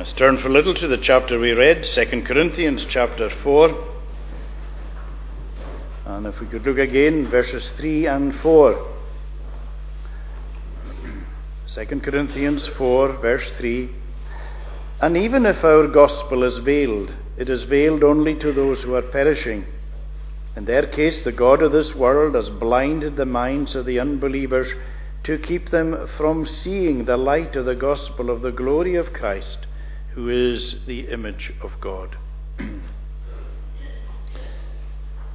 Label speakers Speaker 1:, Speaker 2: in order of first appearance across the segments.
Speaker 1: Let's turn for a little to the chapter we read, 2 Corinthians chapter 4. And if we could look again, verses 3 and 4. 2 Corinthians 4, verse 3. And even if our gospel is veiled, it is veiled only to those who are perishing. In their case, the God of this world has blinded the minds of the unbelievers to keep them from seeing the light of the gospel of the glory of Christ who is the image of God. now,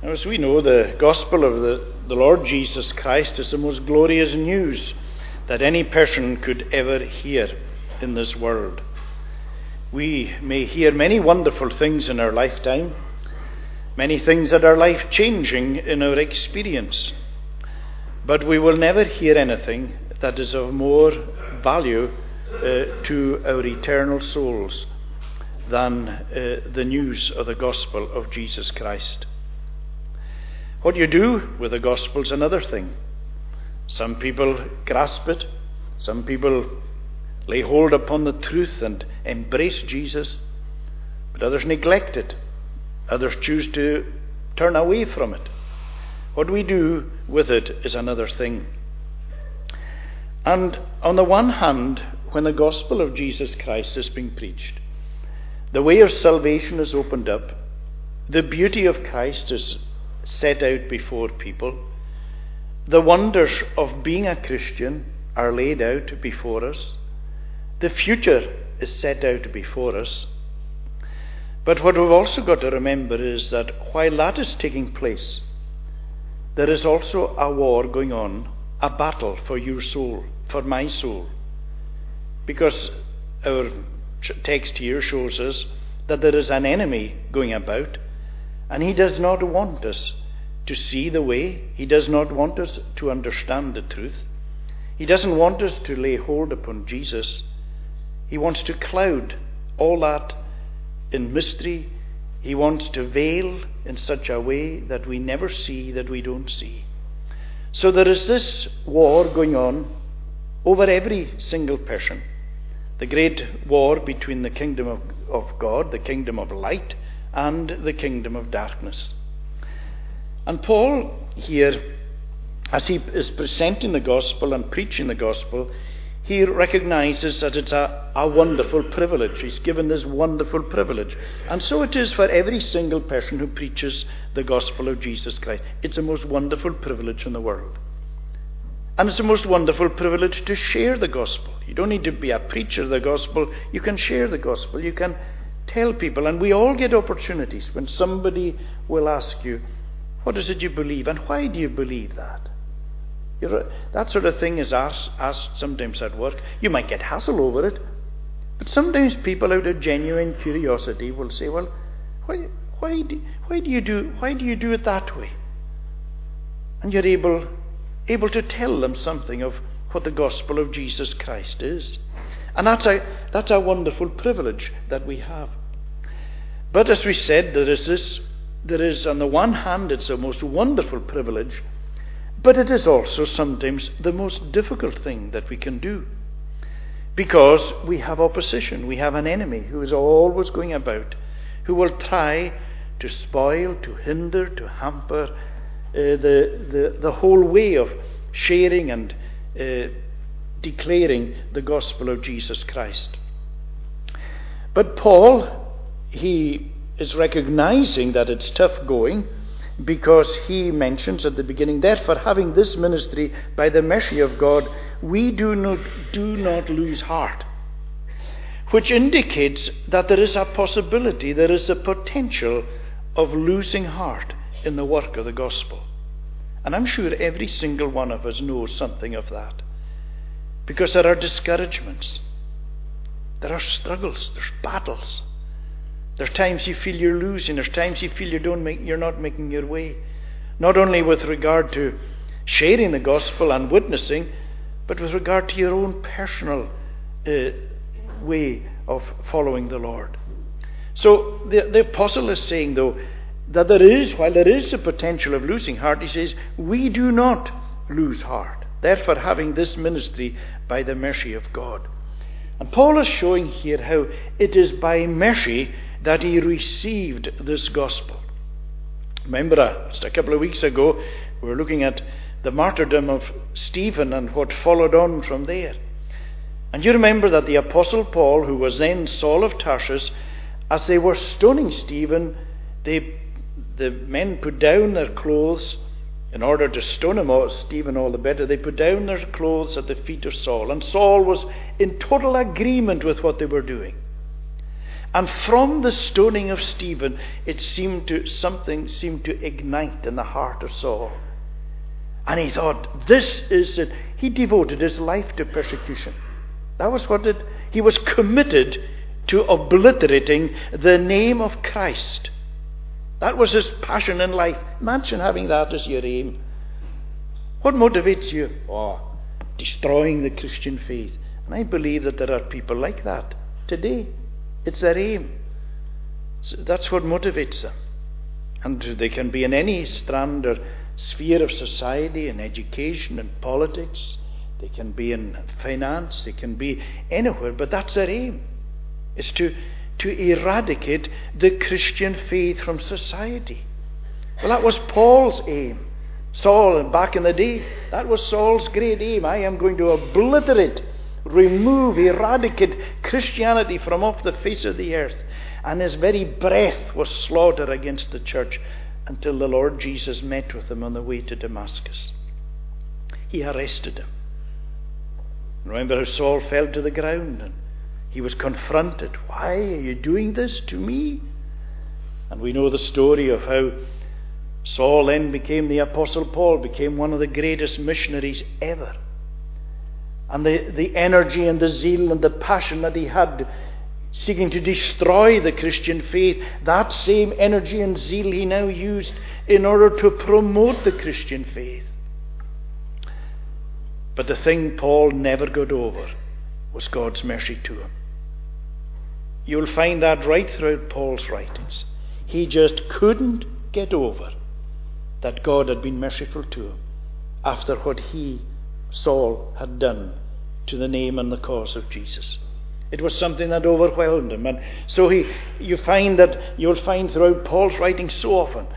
Speaker 1: as we know, the gospel of the, the Lord Jesus Christ is the most glorious news that any person could ever hear in this world. We may hear many wonderful things in our lifetime, many things that are life changing in our experience, but we will never hear anything that is of more value to our eternal souls than uh, the news of the gospel of Jesus Christ. What you do with the gospel is another thing. Some people grasp it, some people lay hold upon the truth and embrace Jesus, but others neglect it. Others choose to turn away from it. What we do with it is another thing. And on the one hand, when the gospel of Jesus Christ is being preached, the way of salvation is opened up, the beauty of Christ is set out before people, the wonders of being a Christian are laid out before us, the future is set out before us. But what we've also got to remember is that while that is taking place, there is also a war going on, a battle for your soul, for my soul. Because our text here shows us that there is an enemy going about, and he does not want us to see the way, he does not want us to understand the truth, he doesn't want us to lay hold upon Jesus. He wants to cloud all that in mystery. He wants to veil in such a way that we never see, that we don't see. So there is this war going on over every single person the great war between the kingdom of, of God, the kingdom of light, and the kingdom of darkness. And Paul here, as he is presenting the gospel and preaching the gospel, he recognizes that it's a, a wonderful privilege. He's given this wonderful privilege. And so it is for every single person who preaches the gospel of Jesus Christ. It's the most wonderful privilege in the world. And it's the most wonderful privilege to share the gospel. You don't need to be a preacher of the gospel. You can share the gospel. You can tell people. And we all get opportunities when somebody will ask you, What is it you believe? And why do you believe that? You're, that sort of thing is asked, asked sometimes at work. You might get hassle over it. But sometimes people, out of genuine curiosity, will say, Well, why, why, do, why, do you do, why do you do it that way? And you're able able to tell them something of what the gospel of Jesus Christ is. And that's a, that's a wonderful privilege that we have. But as we said, there is this, there is, on the one hand, it's a most wonderful privilege, but it is also sometimes the most difficult thing that we can do. Because we have opposition, we have an enemy who is always going about, who will try to spoil, to hinder, to hamper uh, the, the, the whole way of sharing and uh, declaring the gospel of Jesus Christ. But Paul, he is recognizing that it's tough going because he mentions at the beginning, therefore, having this ministry by the mercy of God, we do not, do not lose heart. Which indicates that there is a possibility, there is a potential of losing heart in the work of the gospel. And I'm sure every single one of us knows something of that. Because there are discouragements, there are struggles, there's battles. There's times you feel you're losing, there's times you feel you don't make, you're not making your way. Not only with regard to sharing the gospel and witnessing, but with regard to your own personal uh, way of following the Lord. So the, the apostle is saying, though, that there is, while there is a potential of losing heart, he says, we do not lose heart. Therefore, having this ministry by the mercy of God. And Paul is showing here how it is by mercy that he received this gospel. Remember, uh, just a couple of weeks ago, we were looking at the martyrdom of Stephen and what followed on from there. And you remember that the Apostle Paul, who was then Saul of Tarsus, as they were stoning Stephen, they, the men put down their clothes in order to stone him, all, Stephen all the better. They put down their clothes at the feet of Saul, and Saul was in total agreement with what they were doing. And from the stoning of Stephen, it seemed to something seemed to ignite in the heart of Saul. And he thought, this is it. He devoted his life to persecution. That was what it, he was committed to obliterating the name of Christ. That was his passion in life. Imagine having that as your aim. What motivates you? Oh, destroying the Christian faith. And I believe that there are people like that today. It's their aim. So that's what motivates them. And they can be in any strand or sphere of society, in education in politics. They can be in finance. They can be anywhere. But that's their aim. Is to, to eradicate the Christian faith from society. Well, that was Paul's aim. Saul, back in the day, that was Saul's great aim. I am going to obliterate, remove, eradicate Christianity from off the face of the earth. And his very breath was slaughter against the church until the Lord Jesus met with him on the way to Damascus. He arrested him. Remember how Saul fell to the ground and he was confronted. Why are you doing this to me? And we know the story of how Saul then became the Apostle Paul, became one of the greatest missionaries ever. And the, the energy and the zeal and the passion that he had seeking to destroy the Christian faith, that same energy and zeal he now used in order to promote the Christian faith. But the thing Paul never got over was God's mercy to him. You'll find that right throughout Paul's writings. He just couldn't get over that God had been merciful to him after what he, Saul, had done to the name and the cause of Jesus. It was something that overwhelmed him. And so he, you find that you'll find throughout Paul's writings so often,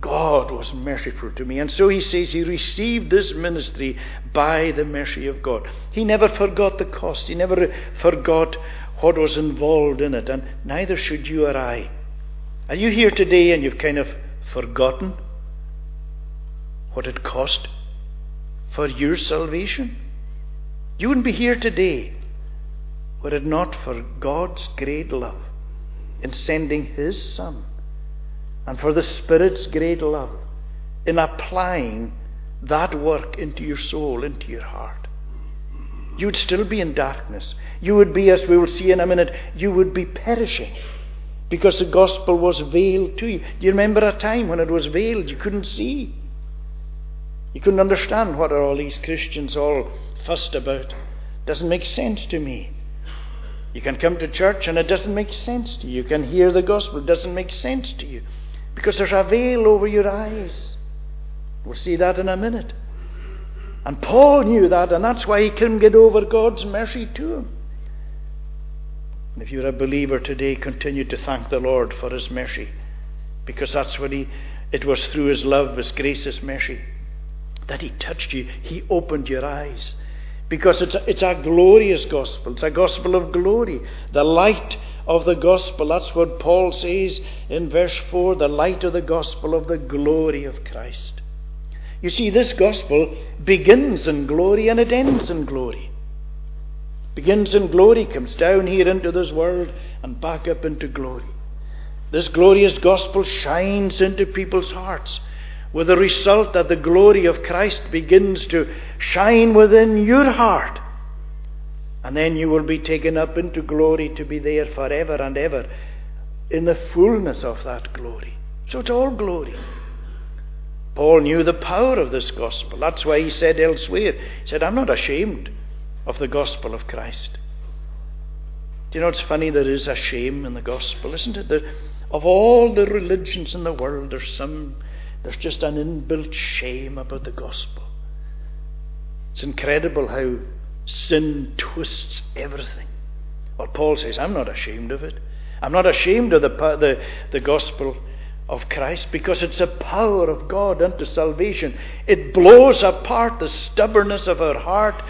Speaker 1: God was merciful to me. And so he says he received this ministry by the mercy of God. He never forgot the cost, he never forgot what was involved in it, and neither should you or I. Are you here today and you've kind of forgotten what it cost for your salvation? You wouldn't be here today were it not for God's great love in sending His Son and for the Spirit's great love in applying that work into your soul, into your heart. You would still be in darkness. You would be, as we will see in a minute, you would be perishing because the gospel was veiled to you. Do you remember a time when it was veiled? You couldn't see. You couldn't understand what are all these Christians all fussed about. Doesn't make sense to me. You can come to church and it doesn't make sense to you. You can hear the gospel, it doesn't make sense to you. Because there's a veil over your eyes. We'll see that in a minute. And Paul knew that, and that's why he couldn't get over God's mercy to him. And if you're a believer today, continue to thank the Lord for his mercy. Because that's what he it was through his love, his grace, his mercy, that he touched you. He opened your eyes because it's a, it's a glorious gospel. It's a gospel of glory. The light of the gospel. That's what Paul says in verse 4 the light of the gospel of the glory of Christ. You see, this gospel begins in glory and it ends in glory. Begins in glory, comes down here into this world, and back up into glory. This glorious gospel shines into people's hearts with the result that the glory of Christ begins to shine within your heart. And then you will be taken up into glory to be there forever and ever in the fullness of that glory. So it's all glory. Paul knew the power of this gospel. That's why he said elsewhere, he said, I'm not ashamed of the gospel of Christ. Do you know it's funny? There is a shame in the gospel, isn't it? That of all the religions in the world, there's some there's just an inbuilt shame about the gospel. It's incredible how sin twists everything. Well, Paul says, I'm not ashamed of it. I'm not ashamed of the, the, the gospel of Christ because it's a power of God unto salvation. It blows apart the stubbornness of our heart,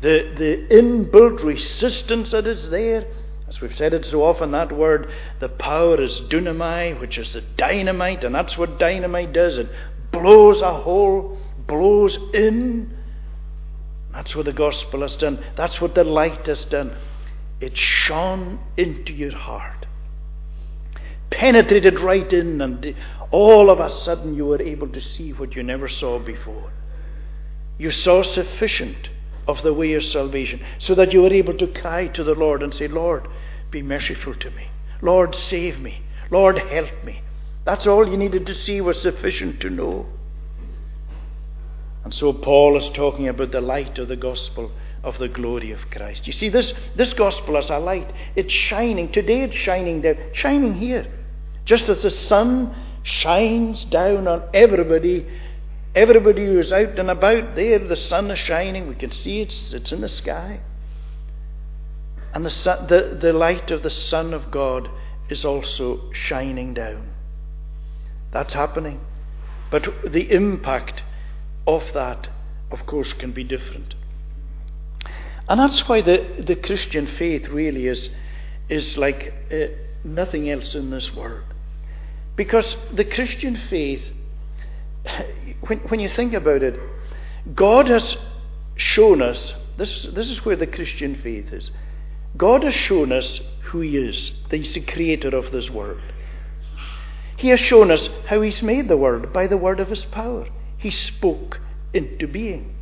Speaker 1: the, the inbuilt resistance that is there. As we've said it so often, that word, the power is dunamai, which is the dynamite, and that's what dynamite does. It blows a hole, blows in. That's what the gospel has done. That's what the light has done. It shone into your heart, penetrated right in, and all of a sudden you were able to see what you never saw before. You saw sufficient of the way of salvation, so that you were able to cry to the Lord and say, Lord, be merciful to me. Lord, save me. Lord, help me. That's all you needed to see was sufficient to know. And so Paul is talking about the light of the gospel of the glory of Christ. You see, this, this gospel as a light. It's shining. Today it's shining there, shining here. Just as the sun shines down on everybody Everybody who's out and about there, the sun is shining. We can see it's, it's in the sky. And the, sun, the, the light of the Son of God is also shining down. That's happening. But the impact of that, of course, can be different. And that's why the, the Christian faith really is, is like uh, nothing else in this world. Because the Christian faith when, when you think about it, God has shown us this, this is where the Christian faith is. God has shown us who He is, that He's the creator of this world. He has shown us how He's made the world by the word of His power. He spoke into being.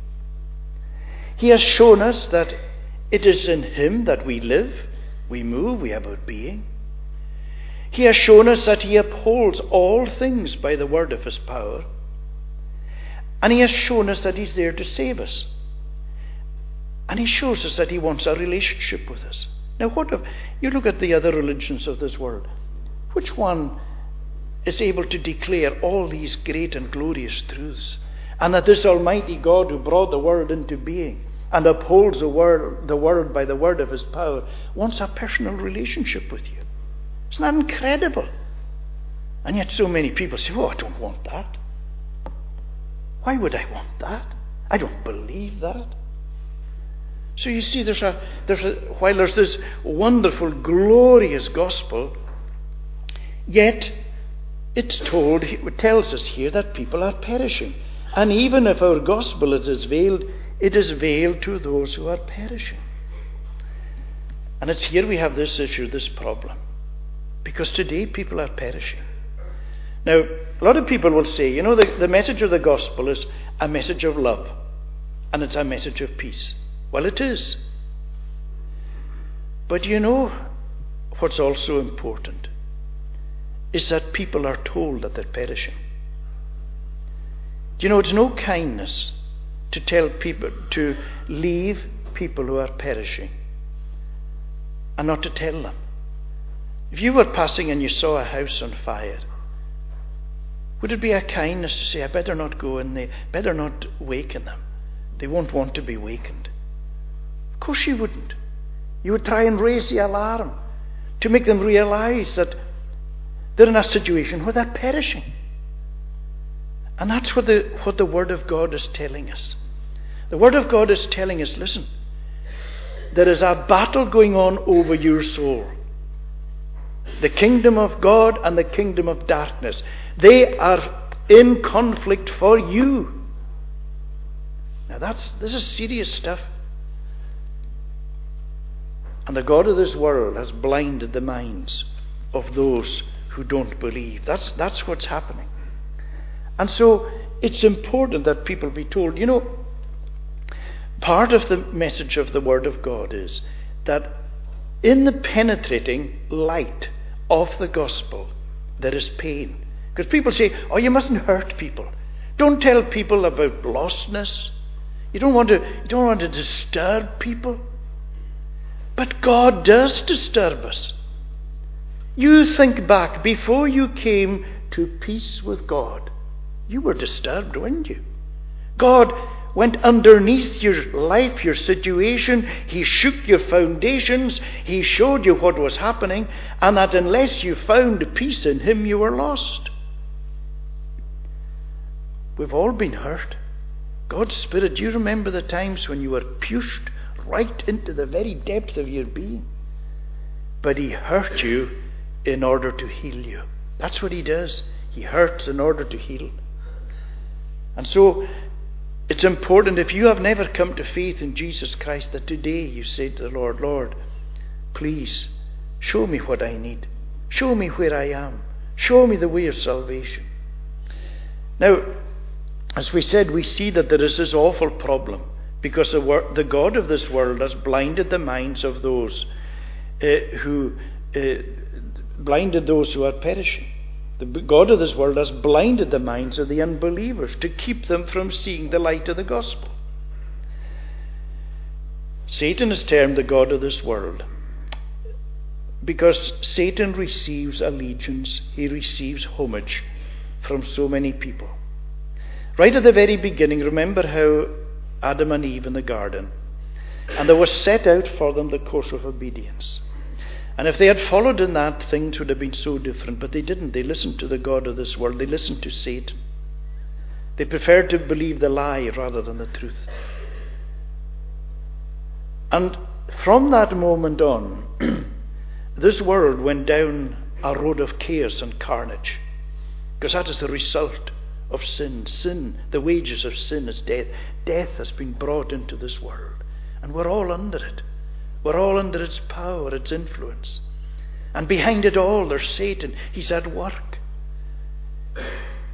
Speaker 1: He has shown us that it is in Him that we live, we move, we have our being. He has shown us that He upholds all things by the word of His power. And He has shown us that He's there to save us. And He shows us that He wants a relationship with us. Now, what if you look at the other religions of this world? Which one is able to declare all these great and glorious truths? And that this Almighty God who brought the world into being and upholds the world, the world by the word of His power wants a personal relationship with you. Isn't that incredible? And yet, so many people say, Oh, I don't want that. Why would I want that? I don't believe that. So you see, there's a, there's a, while there's this wonderful, glorious gospel, yet it's told, it tells us here that people are perishing. And even if our gospel is veiled, it is veiled to those who are perishing. And it's here we have this issue, this problem. Because today people are perishing. Now, a lot of people will say, you know, the, the message of the gospel is a message of love and it's a message of peace. Well, it is. But you know what's also important is that people are told that they're perishing. You know it's no kindness to tell people to leave people who are perishing and not to tell them. If you were passing and you saw a house on fire, would it be a kindness to say, I better not go in there, better not waken them? They won't want to be wakened. Of course you wouldn't. You would try and raise the alarm to make them realize that they're in a situation where they're perishing. And that's what the, what the Word of God is telling us. The Word of God is telling us listen, there is a battle going on over your soul. The kingdom of God and the kingdom of darkness. They are in conflict for you. Now that's this is serious stuff. And the God of this world has blinded the minds of those who don't believe. That's that's what's happening. And so it's important that people be told, you know, part of the message of the Word of God is that in the penetrating light of the gospel, there is pain. Because people say, oh, you mustn't hurt people. Don't tell people about lostness. You don't want to, you don't want to disturb people. But God does disturb us. You think back before you came to peace with God, you were disturbed, weren't you? God went underneath your life, your situation. He shook your foundations. He showed you what was happening, and that unless you found peace in Him, you were lost. We've all been hurt. God's Spirit, do you remember the times when you were pushed right into the very depth of your being? But He hurt you in order to heal you. That's what He does. He hurts in order to heal. And so it's important if you have never come to faith in Jesus Christ that today you say to the Lord, Lord, please show me what I need. Show me where I am. Show me the way of salvation. Now, as we said, we see that there is this awful problem because the, wor- the God of this world has blinded the minds of those uh, who uh, blinded those who are perishing. The God of this world has blinded the minds of the unbelievers to keep them from seeing the light of the gospel. Satan is termed the God of this world because Satan receives allegiance, he receives homage from so many people. Right at the very beginning, remember how Adam and Eve in the garden, and there was set out for them the course of obedience. And if they had followed in that, things would have been so different. But they didn't. They listened to the God of this world, they listened to Satan. They preferred to believe the lie rather than the truth. And from that moment on, this world went down a road of chaos and carnage. Because that is the result of sin. Sin, the wages of sin is death. Death has been brought into this world. And we're all under it. We're all under its power, its influence. And behind it all, there's Satan. He's at work.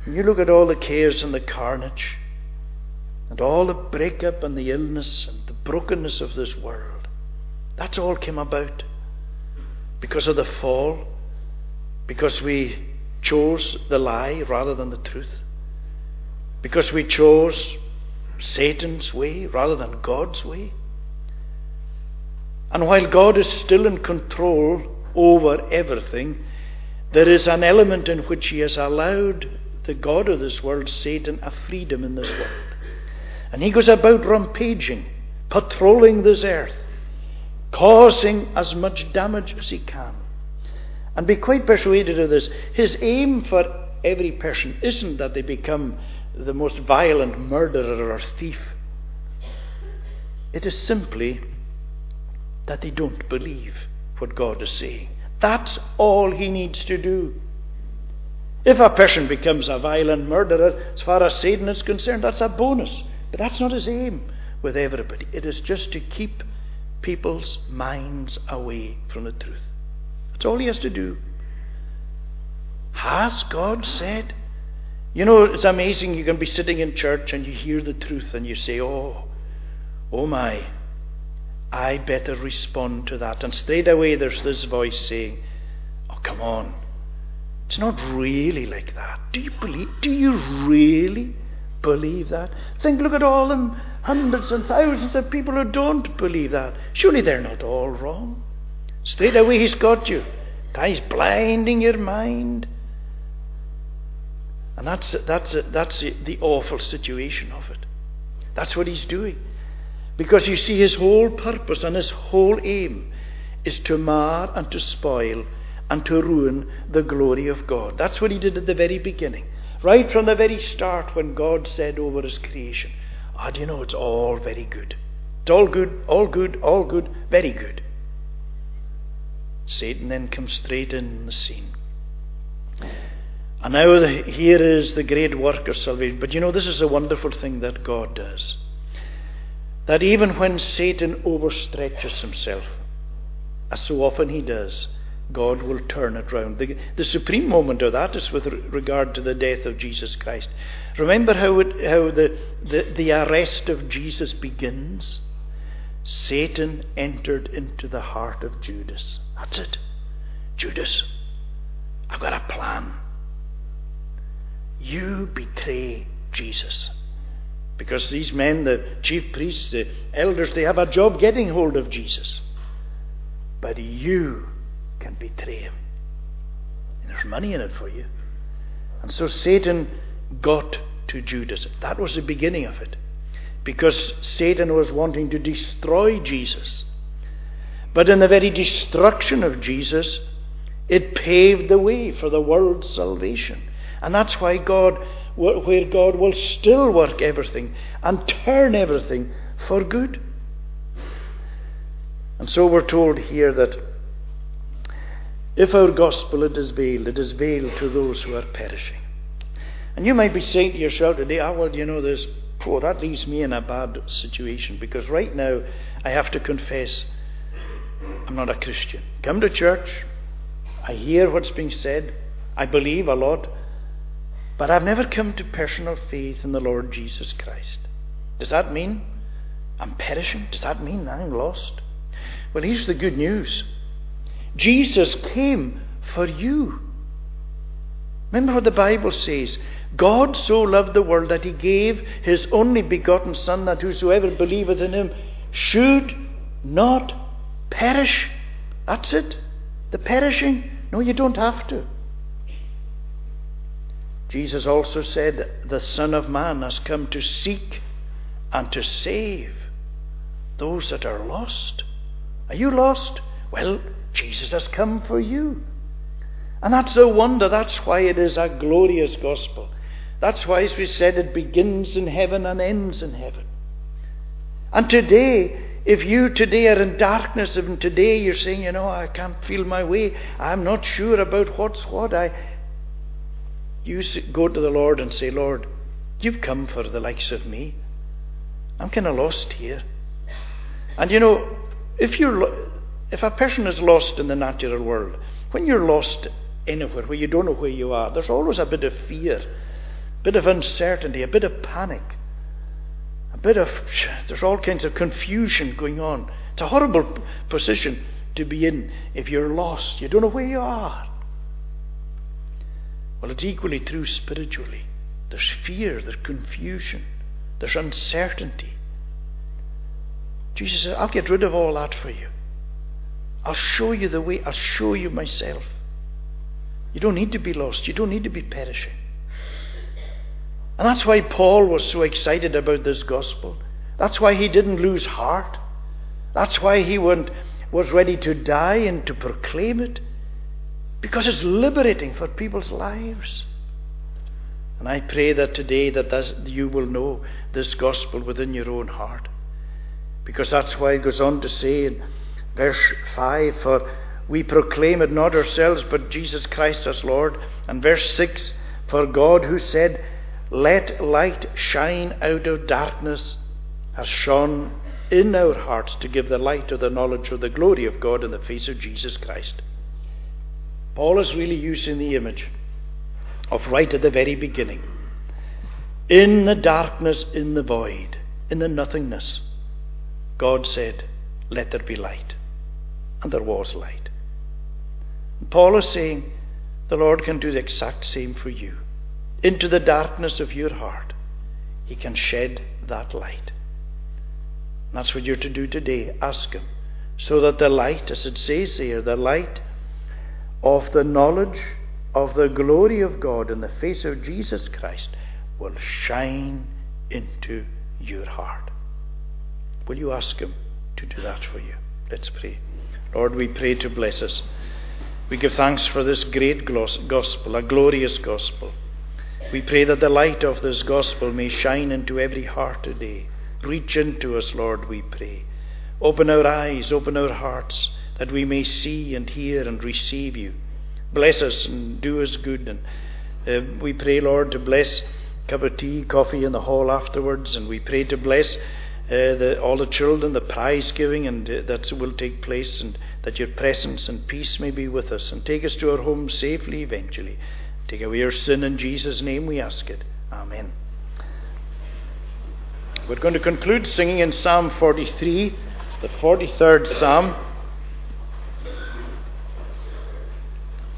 Speaker 1: You look at all the chaos and the carnage, and all the breakup and the illness and the brokenness of this world. That's all came about because of the fall, because we chose the lie rather than the truth, because we chose Satan's way rather than God's way. And while God is still in control over everything, there is an element in which He has allowed the God of this world, Satan, a freedom in this world. And he goes about rampaging, patrolling this earth, causing as much damage as he can. And be quite persuaded of this. His aim for every person isn't that they become the most violent murderer or thief. It is simply that they don't believe what God is saying. That's all he needs to do. If a person becomes a violent murderer, as far as Satan is concerned, that's a bonus. But that's not his aim with everybody. It is just to keep people's minds away from the truth. That's all he has to do. Has God said? You know, it's amazing. You can be sitting in church and you hear the truth and you say, Oh, oh my, I better respond to that. And straight away there's this voice saying, Oh, come on. It's not really like that. Do you believe? Do you really believe that? Think, look at all them hundreds and thousands of people who don't believe that. Surely they're not all wrong. Straight away he's got you. He's blinding your mind. And that's, that's, that's the awful situation of it. That's what he's doing. Because you see, his whole purpose and his whole aim is to mar and to spoil and to ruin the glory of God. That's what he did at the very beginning. Right from the very start, when God said over his creation, Ah, do you know, it's all very good. It's all good, all good, all good, very good. Satan then comes straight in the scene. And now here is the great work of salvation. But you know, this is a wonderful thing that God does that even when Satan overstretches himself, as so often he does, God will turn it round. The, the supreme moment of that is with regard to the death of Jesus Christ. Remember how, it, how the, the, the arrest of Jesus begins? Satan entered into the heart of Judas. That's it. Judas, I've got a plan. You betray Jesus. Because these men, the chief priests, the elders, they have a job getting hold of Jesus. But you can betray him. And there's money in it for you. And so Satan got to Judas. That was the beginning of it. because Satan was wanting to destroy Jesus. But in the very destruction of Jesus, it paved the way for the world's salvation. And that's why God, where God will still work everything and turn everything for good. And so we're told here that if our gospel it is veiled, it is veiled to those who are perishing. And you might be saying to yourself today, ah, well, you know, there's, oh, that leaves me in a bad situation because right now I have to confess I'm not a Christian. Come to church, I hear what's being said, I believe a lot, but I've never come to personal faith in the Lord Jesus Christ. Does that mean I'm perishing? Does that mean I'm lost? Well, here's the good news Jesus came for you. Remember what the Bible says God so loved the world that he gave his only begotten Son, that whosoever believeth in him should not perish. That's it. The perishing. No, you don't have to. Jesus also said, The Son of Man has come to seek and to save those that are lost. Are you lost? Well, Jesus has come for you. And that's a wonder. That's why it is a glorious gospel. That's why, as we said, it begins in heaven and ends in heaven. And today, if you today are in darkness, and today you're saying, you know, I can't feel my way, I'm not sure about what's what, I, you go to the Lord and say, Lord, you've come for the likes of me. I'm kind of lost here. And you know, if you're if a person is lost in the natural world, when you're lost anywhere where you don't know where you are, there's always a bit of fear, a bit of uncertainty, a bit of panic, a bit of, there's all kinds of confusion going on. It's a horrible position to be in if you're lost. You don't know where you are. Well, it's equally true spiritually. There's fear, there's confusion, there's uncertainty. Jesus says, I'll get rid of all that for you. I'll show you the way. I'll show you myself. You don't need to be lost. You don't need to be perishing. And that's why Paul was so excited about this gospel. That's why he didn't lose heart. That's why he went, was ready to die and to proclaim it. Because it's liberating for people's lives. And I pray that today that you will know this gospel within your own heart. Because that's why it goes on to say in Verse 5 For we proclaim it not ourselves, but Jesus Christ as Lord. And verse 6 For God, who said, Let light shine out of darkness, has shone in our hearts to give the light of the knowledge of the glory of God in the face of Jesus Christ. Paul is really using the image of right at the very beginning. In the darkness, in the void, in the nothingness, God said, Let there be light and there was light. And Paul is saying the Lord can do the exact same for you. Into the darkness of your heart, He can shed that light. And that's what you're to do today. Ask Him. So that the light, as it says here, the light of the knowledge of the glory of God in the face of Jesus Christ will shine into your heart. Will you ask Him to do that for you? Let's pray. Lord, we pray to bless us. We give thanks for this great gospel, a glorious gospel. We pray that the light of this gospel may shine into every heart today. Reach into us, Lord, we pray. Open our eyes, open our hearts, that we may see and hear and receive you. Bless us and do us good. And uh, we pray, Lord, to bless cup of tea, coffee in the hall afterwards, and we pray to bless uh, the, all the children, the prize giving, and uh, that will take place, and that your presence and peace may be with us, and take us to our home safely eventually. Take away our sin in Jesus' name, we ask it. Amen. We're going to conclude singing in Psalm 43, the 43rd Psalm.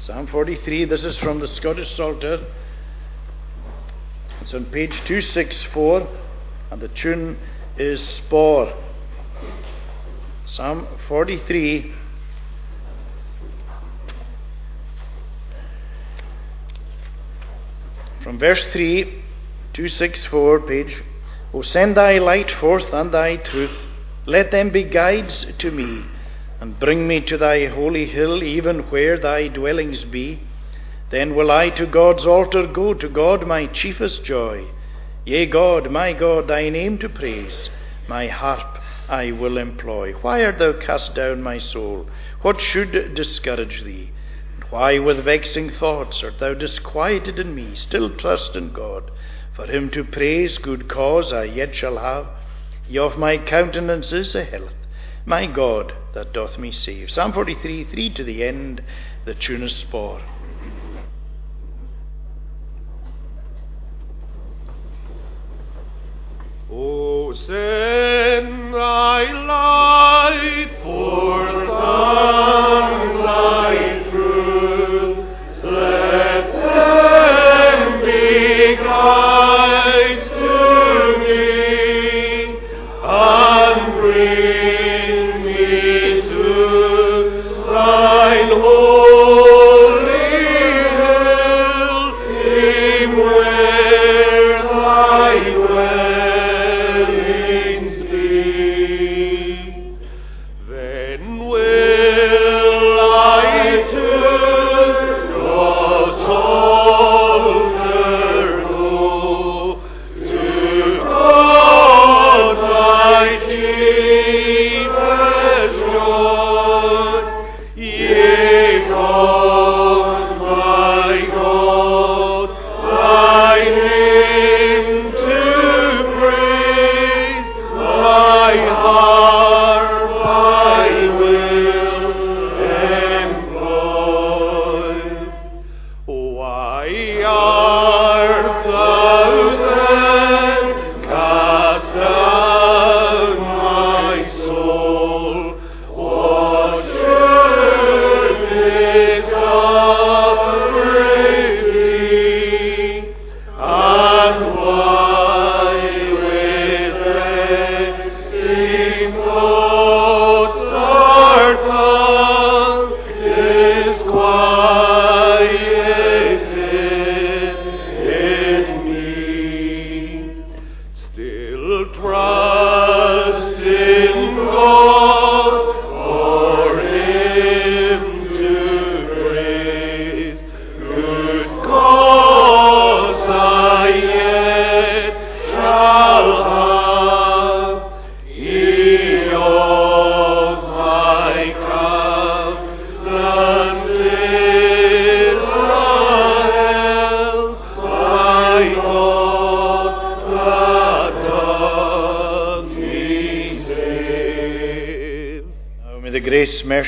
Speaker 1: Psalm 43, this is from the Scottish Psalter. It's on page 264, and the tune is Spohr. Psalm 43. From verse 3, 264, page O send thy light forth and thy truth. Let them be guides to me, and bring me to thy holy hill, even where thy dwellings be. Then will I to God's altar go, to God my chiefest joy. Yea, God, my God, thy name to praise, my harp I will employ. Why art thou cast down, my soul? What should discourage thee? And why with vexing thoughts art thou disquieted in me? Still trust in God. For him to praise, good cause I yet shall have. He of my countenance is a health, my God that doth me save. Psalm 43, 3 to the end, the tune is Spohr.
Speaker 2: O send thy light